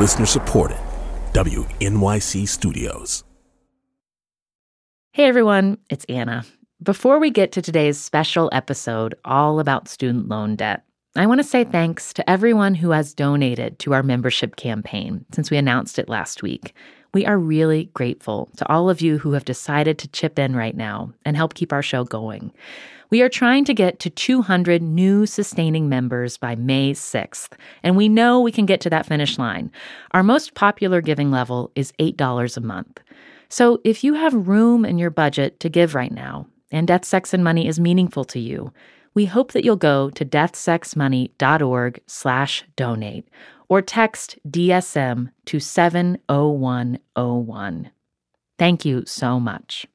Listener supported. WNYC Studios. Hey everyone, it's Anna. Before we get to today's special episode all about student loan debt, I want to say thanks to everyone who has donated to our membership campaign since we announced it last week. We are really grateful to all of you who have decided to chip in right now and help keep our show going. We are trying to get to 200 new sustaining members by May 6th, and we know we can get to that finish line. Our most popular giving level is $8 a month. So if you have room in your budget to give right now, and Death, Sex, and Money is meaningful to you, we hope that you'll go to deathsexmoney.org slash donate or text DSM to 70101. Thank you so much.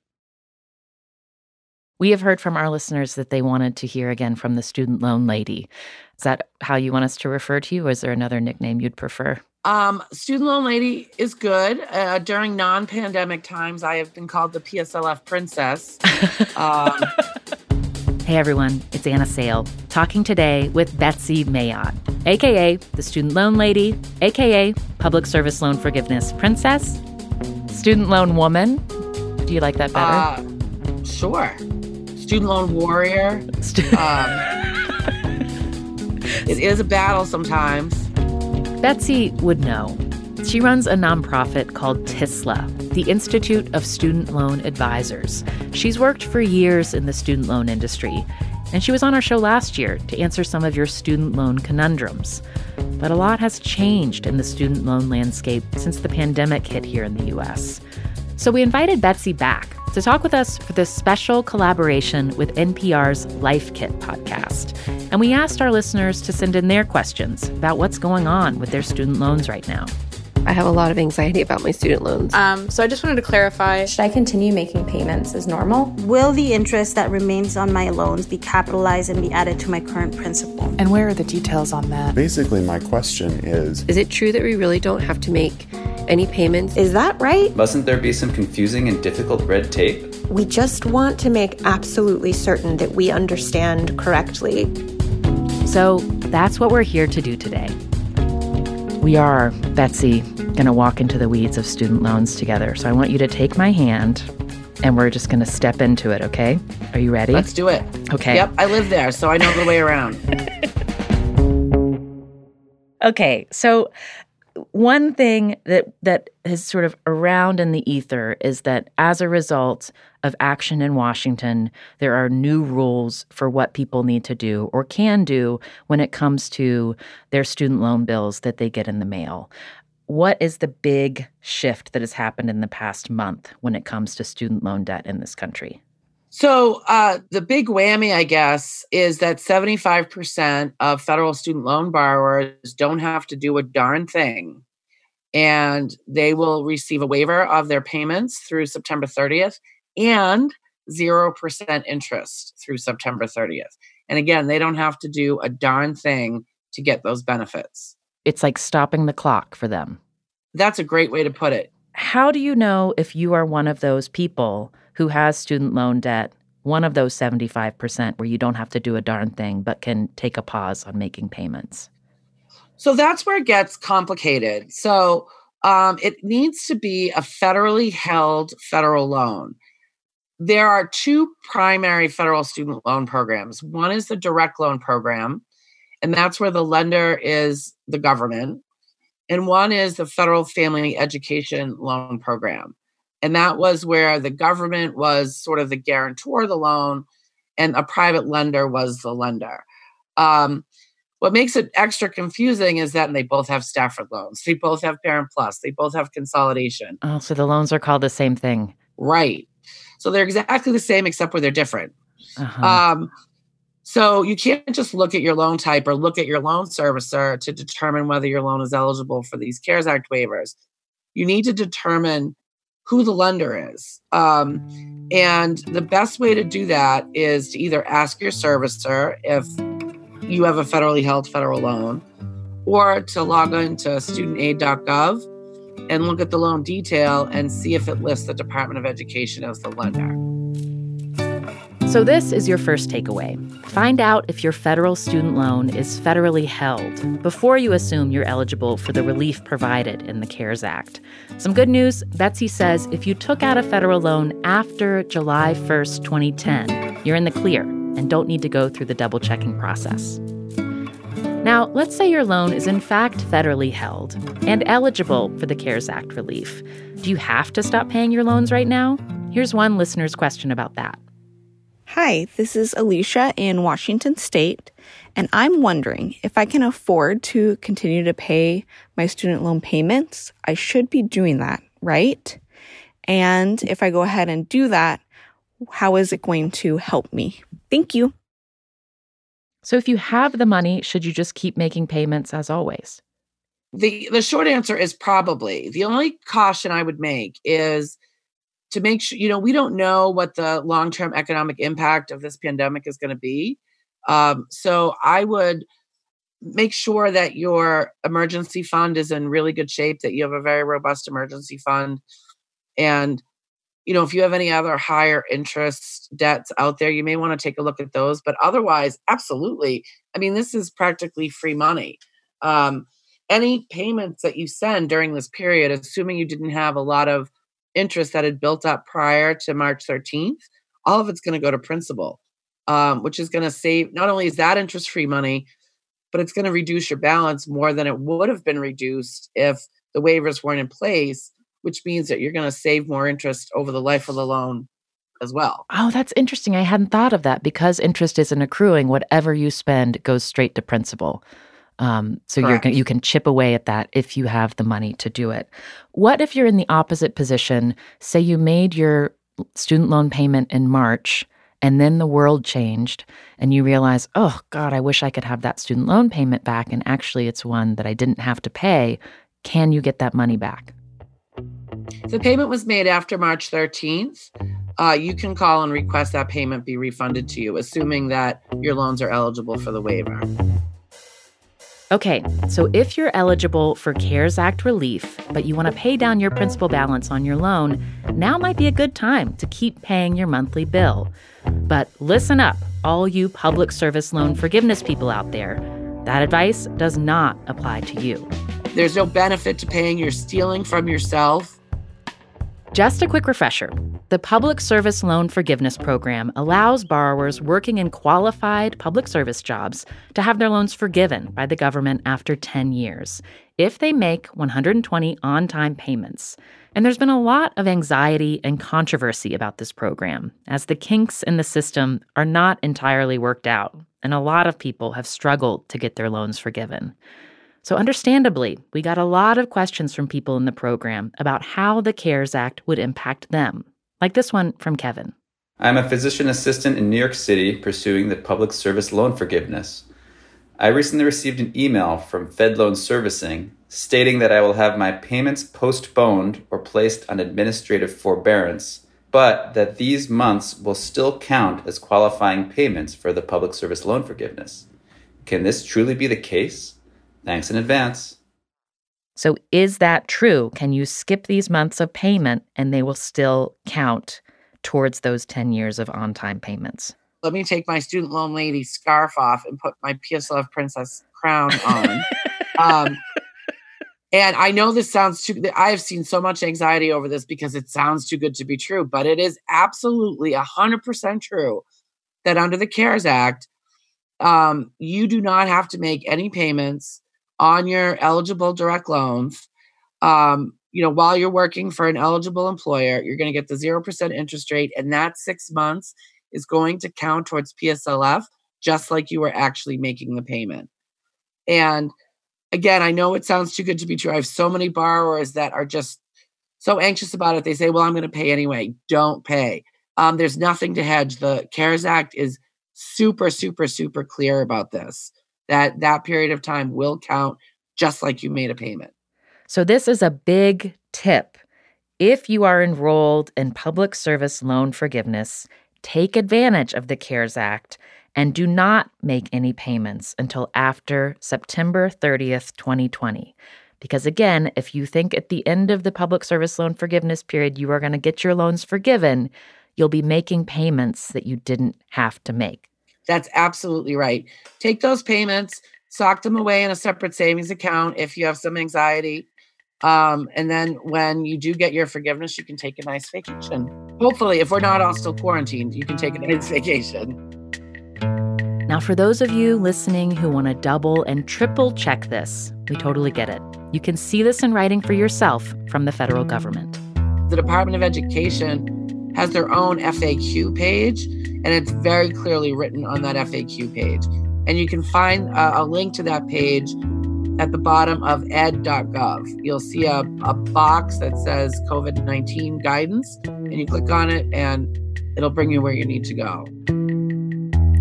We have heard from our listeners that they wanted to hear again from the student loan lady. Is that how you want us to refer to you, or is there another nickname you'd prefer? Um, student loan lady is good. Uh, during non-pandemic times, I have been called the PSLF princess. um, hey everyone, it's Anna Sale talking today with Betsy Mayotte, aka the student loan lady, aka public service loan forgiveness princess, student loan woman. Do you like that better? Uh, sure student loan warrior. um, it is a battle sometimes. Betsy would know. She runs a nonprofit called TISLA, the Institute of Student Loan Advisors. She's worked for years in the student loan industry, and she was on our show last year to answer some of your student loan conundrums. But a lot has changed in the student loan landscape since the pandemic hit here in the US. So we invited Betsy back to talk with us for this special collaboration with NPR's Life Kit podcast. And we asked our listeners to send in their questions about what's going on with their student loans right now. I have a lot of anxiety about my student loans. Um, so I just wanted to clarify Should I continue making payments as normal? Will the interest that remains on my loans be capitalized and be added to my current principal? And where are the details on that? Basically, my question is Is it true that we really don't have to make any payments. Is that right? Mustn't there be some confusing and difficult red tape? We just want to make absolutely certain that we understand correctly. So that's what we're here to do today. We are, Betsy, going to walk into the weeds of student loans together. So I want you to take my hand and we're just going to step into it, okay? Are you ready? Let's do it. Okay. Yep, I live there, so I know the way around. okay, so one thing that that is sort of around in the ether is that as a result of action in Washington, there are new rules for what people need to do or can do when it comes to their student loan bills that they get in the mail. What is the big shift that has happened in the past month when it comes to student loan debt in this country? So, uh, the big whammy, I guess, is that 75% of federal student loan borrowers don't have to do a darn thing. And they will receive a waiver of their payments through September 30th and 0% interest through September 30th. And again, they don't have to do a darn thing to get those benefits. It's like stopping the clock for them. That's a great way to put it. How do you know if you are one of those people who has student loan debt, one of those 75% where you don't have to do a darn thing but can take a pause on making payments? So that's where it gets complicated. So um, it needs to be a federally held federal loan. There are two primary federal student loan programs. One is the direct loan program, and that's where the lender is the government and one is the federal family education loan program. And that was where the government was sort of the guarantor of the loan and a private lender was the lender. Um, what makes it extra confusing is that they both have stafford loans. They both have parent plus. They both have consolidation. Oh so the loans are called the same thing. Right so they're exactly the same except where they're different uh-huh. um, so you can't just look at your loan type or look at your loan servicer to determine whether your loan is eligible for these CARES Act waivers. You need to determine who the lender is. Um, and the best way to do that is to either ask your servicer if you have a federally held federal loan or to log on to studentaid.gov and look at the loan detail and see if it lists the Department of Education as the lender. So, this is your first takeaway. Find out if your federal student loan is federally held before you assume you're eligible for the relief provided in the CARES Act. Some good news Betsy says if you took out a federal loan after July 1st, 2010, you're in the clear and don't need to go through the double checking process. Now, let's say your loan is in fact federally held and eligible for the CARES Act relief. Do you have to stop paying your loans right now? Here's one listener's question about that. Hi, this is Alicia in Washington State, and I'm wondering if I can afford to continue to pay my student loan payments. I should be doing that, right? And if I go ahead and do that, how is it going to help me? Thank you. So, if you have the money, should you just keep making payments as always? The the short answer is probably. The only caution I would make is to make sure you know we don't know what the long-term economic impact of this pandemic is going to be um, so i would make sure that your emergency fund is in really good shape that you have a very robust emergency fund and you know if you have any other higher interest debts out there you may want to take a look at those but otherwise absolutely i mean this is practically free money. Um, any payments that you send during this period assuming you didn't have a lot of interest that had built up prior to March 13th, all of it's going to go to principal, um, which is going to save not only is that interest free money, but it's going to reduce your balance more than it would have been reduced if the waivers weren't in place, which means that you're going to save more interest over the life of the loan as well. Oh, that's interesting. I hadn't thought of that because interest isn't accruing. Whatever you spend goes straight to principal. Um, so you're you can chip away at that if you have the money to do it. What if you're in the opposite position? Say you made your student loan payment in March and then the world changed and you realize, oh God, I wish I could have that student loan payment back. And actually, it's one that I didn't have to pay. Can you get that money back? The payment was made after March 13th. Uh, you can call and request that payment be refunded to you, assuming that your loans are eligible for the waiver. Okay, so if you're eligible for CARES Act relief, but you want to pay down your principal balance on your loan, now might be a good time to keep paying your monthly bill. But listen up, all you public service loan forgiveness people out there. That advice does not apply to you. There's no benefit to paying. You're stealing from yourself. Just a quick refresher the Public Service Loan Forgiveness Program allows borrowers working in qualified public service jobs to have their loans forgiven by the government after 10 years if they make 120 on time payments. And there's been a lot of anxiety and controversy about this program, as the kinks in the system are not entirely worked out, and a lot of people have struggled to get their loans forgiven. So, understandably, we got a lot of questions from people in the program about how the CARES Act would impact them, like this one from Kevin. I'm a physician assistant in New York City pursuing the public service loan forgiveness. I recently received an email from Fed Loan Servicing stating that I will have my payments postponed or placed on administrative forbearance, but that these months will still count as qualifying payments for the public service loan forgiveness. Can this truly be the case? Thanks in advance. So, is that true? Can you skip these months of payment and they will still count towards those 10 years of on time payments? Let me take my student loan lady scarf off and put my PSLF princess crown on. um, and I know this sounds too, I have seen so much anxiety over this because it sounds too good to be true, but it is absolutely 100% true that under the CARES Act, um, you do not have to make any payments on your eligible direct loans. Um, you know, while you're working for an eligible employer, you're going to get the 0% interest rate, and that six months is going to count towards PSLF, just like you were actually making the payment. And again, I know it sounds too good to be true. I have so many borrowers that are just so anxious about it. They say, well, I'm going to pay anyway. Don't pay. Um, there's nothing to hedge. The CARES Act is super, super, super clear about this that that period of time will count just like you made a payment. So, this is a big tip. If you are enrolled in public service loan forgiveness, take advantage of the CARES Act and do not make any payments until after September 30th, 2020. Because again, if you think at the end of the public service loan forgiveness period you are going to get your loans forgiven, you'll be making payments that you didn't have to make. That's absolutely right. Take those payments, sock them away in a separate savings account if you have some anxiety. Um, and then when you do get your forgiveness, you can take a nice vacation. Hopefully, if we're not all still quarantined, you can take a nice vacation. Now, for those of you listening who want to double and triple check this, we totally get it. You can see this in writing for yourself from the federal government. The Department of Education has their own FAQ page, and it's very clearly written on that FAQ page. And you can find a, link to that page at the bottom of ed.gov. You'll see a, a box that says COVID 19 guidance, and you click on it, and it'll bring you where you need to go.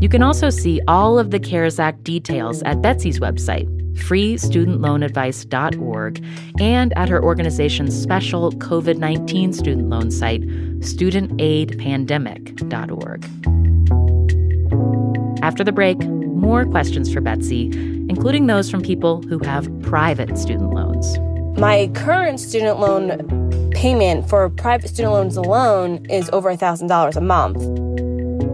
You can also see all of the CARES Act details at Betsy's website, freestudentloanadvice.org, and at her organization's special COVID 19 student loan site, studentaidpandemic.org. After the break, more questions for Betsy, including those from people who have private student loans. My current student loan payment for private student loans alone is over $1,000 a month.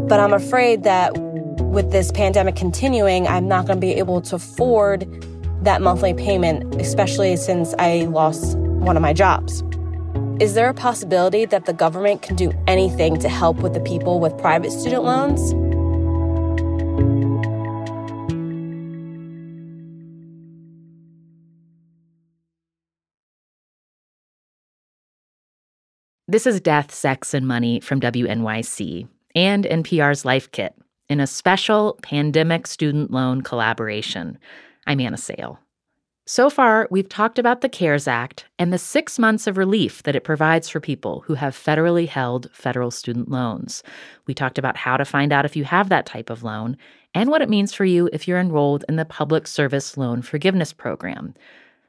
But I'm afraid that with this pandemic continuing, I'm not going to be able to afford that monthly payment, especially since I lost one of my jobs. Is there a possibility that the government can do anything to help with the people with private student loans? This is Death, Sex, and Money from WNYC and NPR's Life Kit in a special pandemic student loan collaboration. I'm Anna Sale. So far, we've talked about the CARES Act and the six months of relief that it provides for people who have federally held federal student loans. We talked about how to find out if you have that type of loan and what it means for you if you're enrolled in the Public Service Loan Forgiveness Program.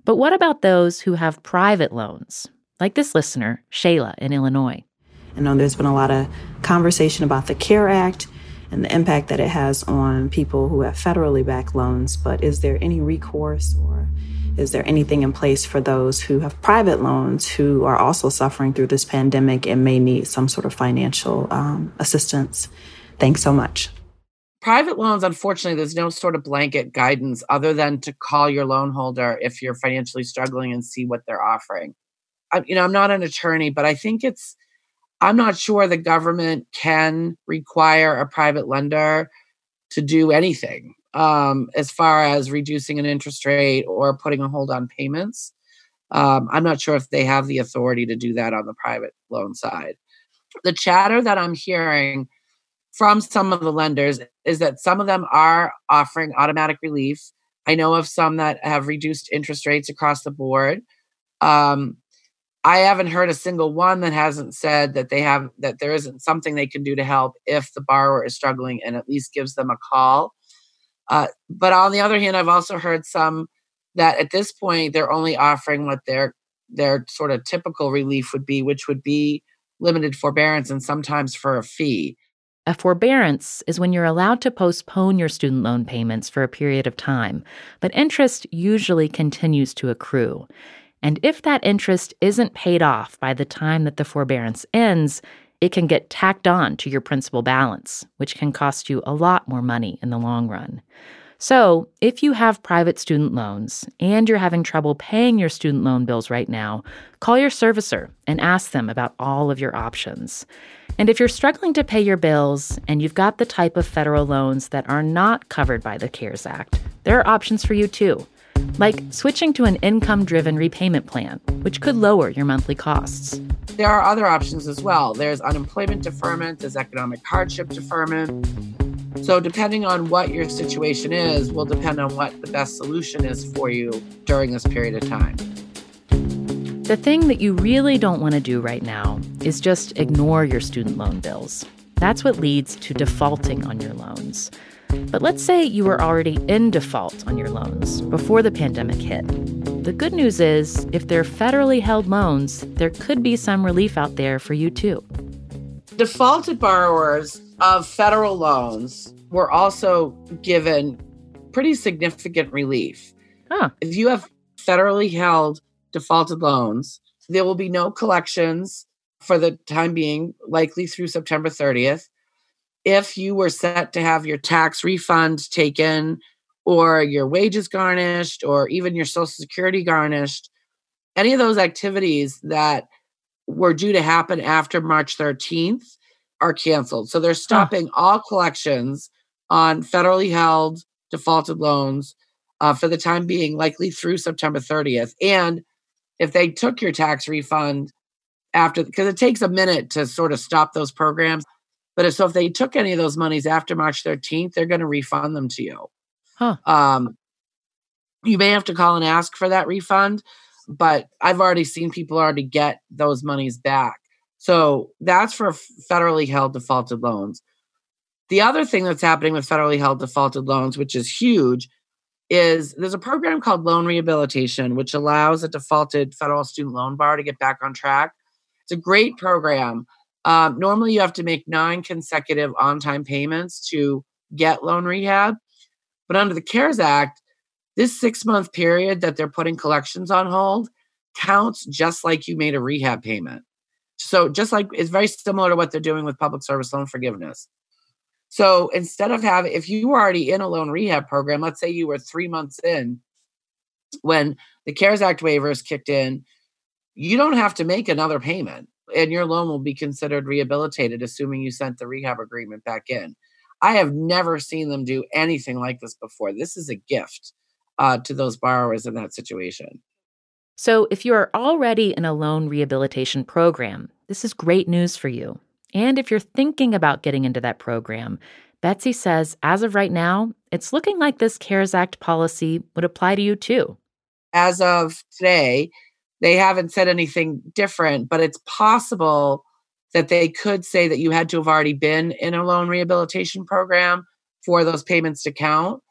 But what about those who have private loans, like this listener, Shayla in Illinois? I know there's been a lot of conversation about the CARE Act and the impact that it has on people who have federally backed loans, but is there any recourse or is there anything in place for those who have private loans who are also suffering through this pandemic and may need some sort of financial um, assistance? Thanks so much. Private loans, unfortunately, there's no sort of blanket guidance other than to call your loan holder if you're financially struggling and see what they're offering. I, you know, I'm not an attorney, but I think it's I'm not sure the government can require a private lender to do anything um, as far as reducing an interest rate or putting a hold on payments. Um, I'm not sure if they have the authority to do that on the private loan side. The chatter that I'm hearing from some of the lenders is that some of them are offering automatic relief. I know of some that have reduced interest rates across the board. Um, I haven't heard a single one that hasn't said that they have that there isn't something they can do to help if the borrower is struggling and at least gives them a call. Uh, but on the other hand, I've also heard some that at this point they're only offering what their their sort of typical relief would be, which would be limited forbearance and sometimes for a fee. A forbearance is when you're allowed to postpone your student loan payments for a period of time, but interest usually continues to accrue. And if that interest isn't paid off by the time that the forbearance ends, it can get tacked on to your principal balance, which can cost you a lot more money in the long run. So, if you have private student loans and you're having trouble paying your student loan bills right now, call your servicer and ask them about all of your options. And if you're struggling to pay your bills and you've got the type of federal loans that are not covered by the CARES Act, there are options for you too like switching to an income driven repayment plan, which could lower your monthly costs. There are other options as well. There's unemployment deferment, there's economic hardship deferment. So, depending on what your situation is, will depend on what the best solution is for you during this period of time. The thing that you really don't want to do right now is just ignore your student loan bills. That's what leads to defaulting on your loans. But let's say you were already in default on your loans before the pandemic hit. The good news is, if they're federally held loans, there could be some relief out there for you too. Defaulted borrowers of federal loans were also given pretty significant relief. Huh. If you have federally held defaulted loans, there will be no collections for the time being, likely through September 30th. If you were set to have your tax refund taken or your wages garnished or even your social security garnished, any of those activities that were due to happen after March 13th are canceled. So they're stopping huh. all collections on federally held defaulted loans uh, for the time being, likely through September 30th. And if they took your tax refund after, because it takes a minute to sort of stop those programs. But if, so if they took any of those monies after March 13th, they're going to refund them to you. Huh. Um, you may have to call and ask for that refund, but I've already seen people already get those monies back. So that's for federally held defaulted loans. The other thing that's happening with federally held defaulted loans, which is huge, is there's a program called loan rehabilitation, which allows a defaulted federal student loan borrower to get back on track. It's a great program. Um, normally, you have to make nine consecutive on time payments to get loan rehab. But under the CARES Act, this six month period that they're putting collections on hold counts just like you made a rehab payment. So, just like it's very similar to what they're doing with public service loan forgiveness. So, instead of having, if you were already in a loan rehab program, let's say you were three months in when the CARES Act waivers kicked in, you don't have to make another payment and your loan will be considered rehabilitated, assuming you sent the rehab agreement back in. I have never seen them do anything like this before. This is a gift uh, to those borrowers in that situation. So, if you are already in a loan rehabilitation program, this is great news for you. And if you're thinking about getting into that program, Betsy says as of right now, it's looking like this CARES Act policy would apply to you too. As of today, they haven't said anything different, but it's possible that they could say that you had to have already been in a loan rehabilitation program for those payments to count.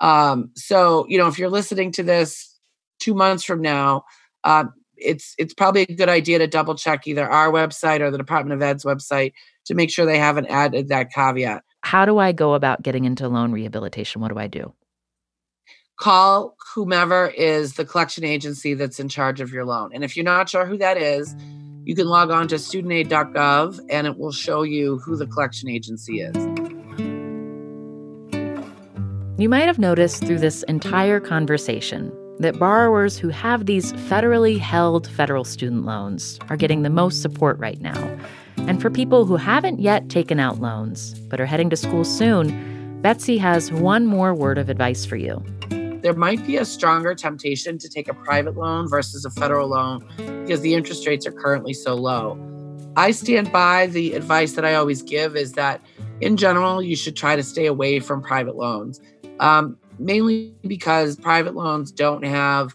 Um, so, you know, if you're listening to this two months from now, uh, it's it's probably a good idea to double check either our website or the Department of Ed's website to make sure they haven't added that caveat. How do I go about getting into loan rehabilitation? What do I do? Call whomever is the collection agency that's in charge of your loan. And if you're not sure who that is, you can log on to studentaid.gov and it will show you who the collection agency is. You might have noticed through this entire conversation that borrowers who have these federally held federal student loans are getting the most support right now. And for people who haven't yet taken out loans but are heading to school soon, Betsy has one more word of advice for you. There might be a stronger temptation to take a private loan versus a federal loan because the interest rates are currently so low. I stand by the advice that I always give is that in general, you should try to stay away from private loans um, mainly because private loans don't have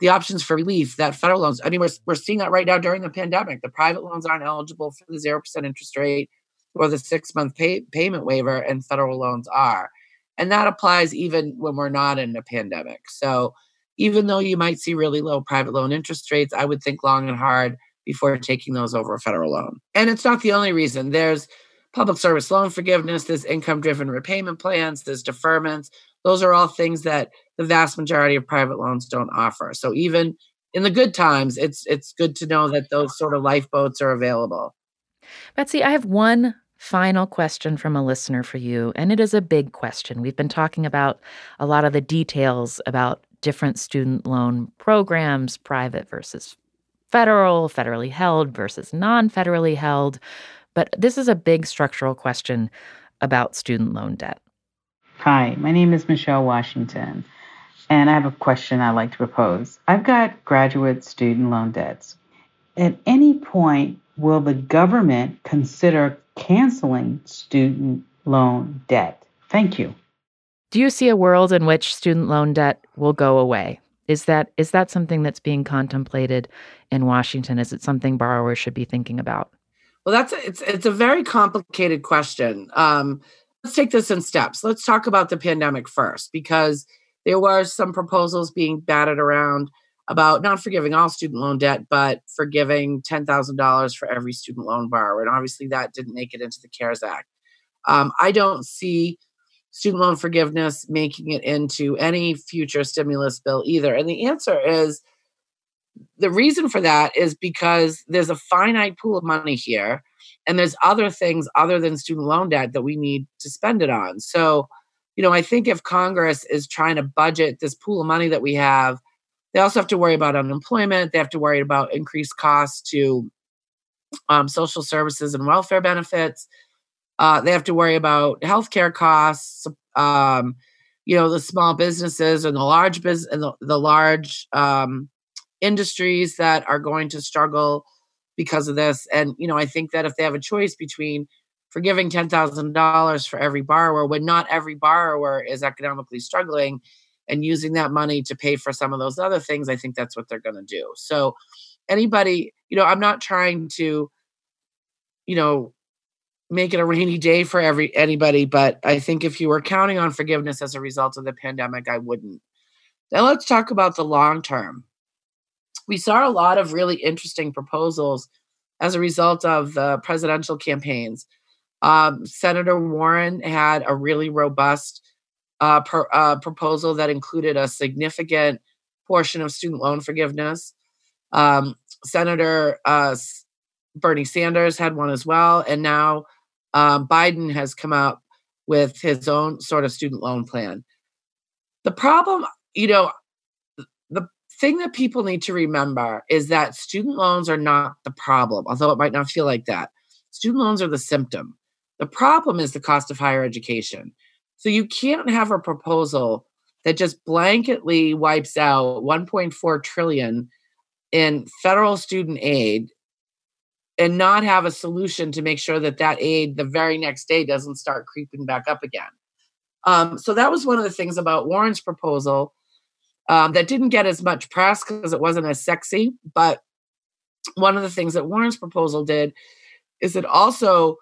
the options for relief that federal loans. I mean, we're, we're seeing that right now during the pandemic. The private loans aren't eligible for the 0% interest rate or the six month pay, payment waiver, and federal loans are. And that applies even when we're not in a pandemic. So even though you might see really low private loan interest rates, I would think long and hard before taking those over a federal loan. And it's not the only reason. There's public service loan forgiveness, there's income driven repayment plans, there's deferments. Those are all things that the vast majority of private loans don't offer. So even in the good times, it's it's good to know that those sort of lifeboats are available. Betsy, I have one final question from a listener for you, and it is a big question. We've been talking about a lot of the details about different student loan programs, private versus federal, federally held versus non federally held. But this is a big structural question about student loan debt. Hi, my name is Michelle Washington, and I have a question I'd like to propose. I've got graduate student loan debts. At any point, will the government consider canceling student loan debt? Thank you. Do you see a world in which student loan debt will go away? Is that is that something that's being contemplated in Washington? Is it something borrowers should be thinking about? Well, that's a, it's it's a very complicated question. Um, let's take this in steps. Let's talk about the pandemic first, because there were some proposals being batted around about not forgiving all student loan debt, but forgiving ten thousand dollars for every student loan borrower, and obviously that didn't make it into the CARES Act. Um, I don't see student loan forgiveness making it into any future stimulus bill either, and the answer is the reason for that is because there's a finite pool of money here and there's other things other than student loan debt that we need to spend it on. So, you know, I think if Congress is trying to budget this pool of money that we have, they also have to worry about unemployment. They have to worry about increased costs to um, social services and welfare benefits. Uh, they have to worry about healthcare costs. Um, you know, the small businesses and the large business and the, the large um, industries that are going to struggle because of this. And you know, I think that if they have a choice between forgiving ten thousand dollars for every borrower, when not every borrower is economically struggling, and using that money to pay for some of those other things, I think that's what they're going to do. So, anybody, you know, I'm not trying to, you know, make it a rainy day for every anybody, but I think if you were counting on forgiveness as a result of the pandemic, I wouldn't. Now let's talk about the long term. We saw a lot of really interesting proposals as a result of the presidential campaigns. Um, Senator Warren had a really robust uh, uh, proposal that included a significant portion of student loan forgiveness. Um, Senator uh, Bernie Sanders had one as well, and now um, Biden has come out with his own sort of student loan plan. The problem, you know, the thing that people need to remember is that student loans are not the problem, although it might not feel like that. Student loans are the symptom. The problem is the cost of higher education. So you can't have a proposal that just blanketly wipes out 1.4 trillion in federal student aid and not have a solution to make sure that that aid the very next day doesn't start creeping back up again. Um, so that was one of the things about Warren's proposal um, that didn't get as much press because it wasn't as sexy. But one of the things that Warren's proposal did is it also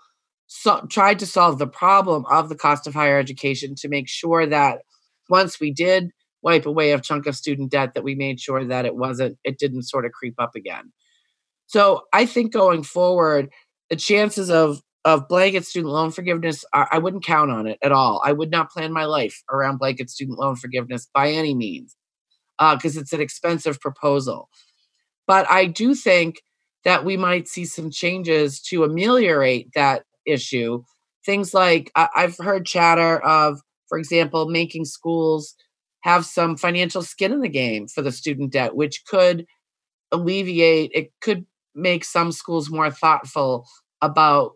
so, tried to solve the problem of the cost of higher education to make sure that once we did wipe away a chunk of student debt that we made sure that it wasn't it didn't sort of creep up again so I think going forward, the chances of of blanket student loan forgiveness, are, I wouldn't count on it at all. I would not plan my life around blanket student loan forgiveness by any means, because uh, it's an expensive proposal. But I do think that we might see some changes to ameliorate that issue. Things like I, I've heard chatter of, for example, making schools have some financial skin in the game for the student debt, which could alleviate, it could make some schools more thoughtful about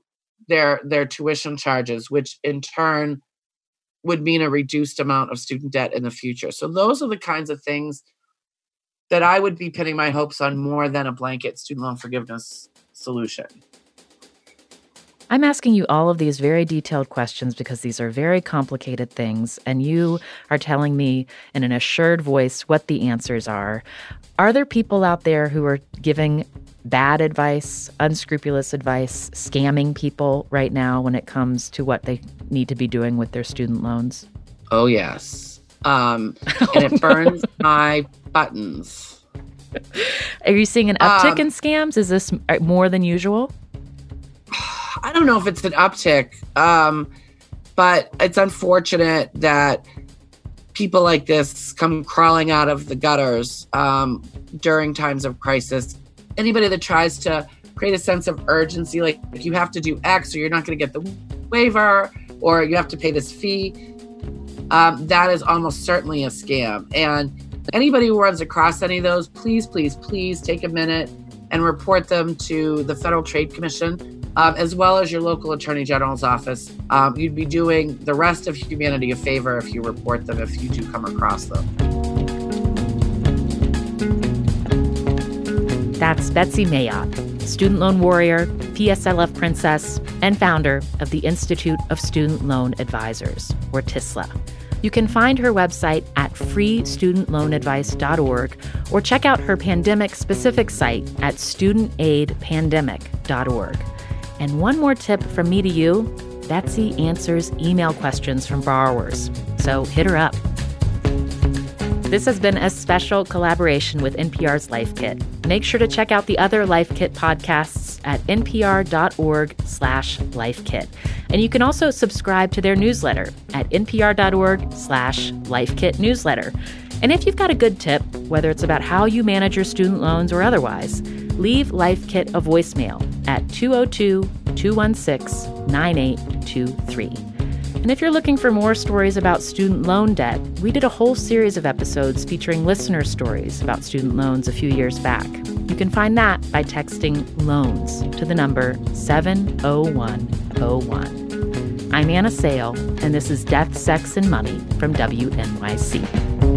their their tuition charges which in turn would mean a reduced amount of student debt in the future so those are the kinds of things that i would be pinning my hopes on more than a blanket student loan forgiveness solution I'm asking you all of these very detailed questions because these are very complicated things, and you are telling me in an assured voice what the answers are. Are there people out there who are giving bad advice, unscrupulous advice, scamming people right now when it comes to what they need to be doing with their student loans? Oh, yes. Um, and it burns my buttons. Are you seeing an uptick um, in scams? Is this uh, more than usual? I don't know if it's an uptick, um, but it's unfortunate that people like this come crawling out of the gutters um, during times of crisis anybody that tries to create a sense of urgency, like you have to do X or you're not going to get the waiver or you have to pay this fee, um, that is almost certainly a scam. And anybody who runs across any of those, please, please, please take a minute and report them to the Federal Trade Commission, um, as well as your local Attorney General's office. Um, you'd be doing the rest of humanity a favor if you report them if you do come across them. That's Betsy Mayotte, student loan warrior, PSLF princess, and founder of the Institute of Student Loan Advisors, or TISLA. You can find her website at freestudentloanadvice.org or check out her pandemic specific site at studentaidpandemic.org. And one more tip from me to you Betsy answers email questions from borrowers, so hit her up. This has been a special collaboration with NPR's Life Kit. Make sure to check out the other Life Kit podcasts at npr.org slash lifekit. And you can also subscribe to their newsletter at npr.org slash lifekit newsletter. And if you've got a good tip, whether it's about how you manage your student loans or otherwise, leave Life Kit a voicemail at 202 216 9823. And if you're looking for more stories about student loan debt, we did a whole series of episodes featuring listener stories about student loans a few years back. You can find that by texting loans to the number 70101. I'm Anna Sale, and this is Death, Sex, and Money from WNYC.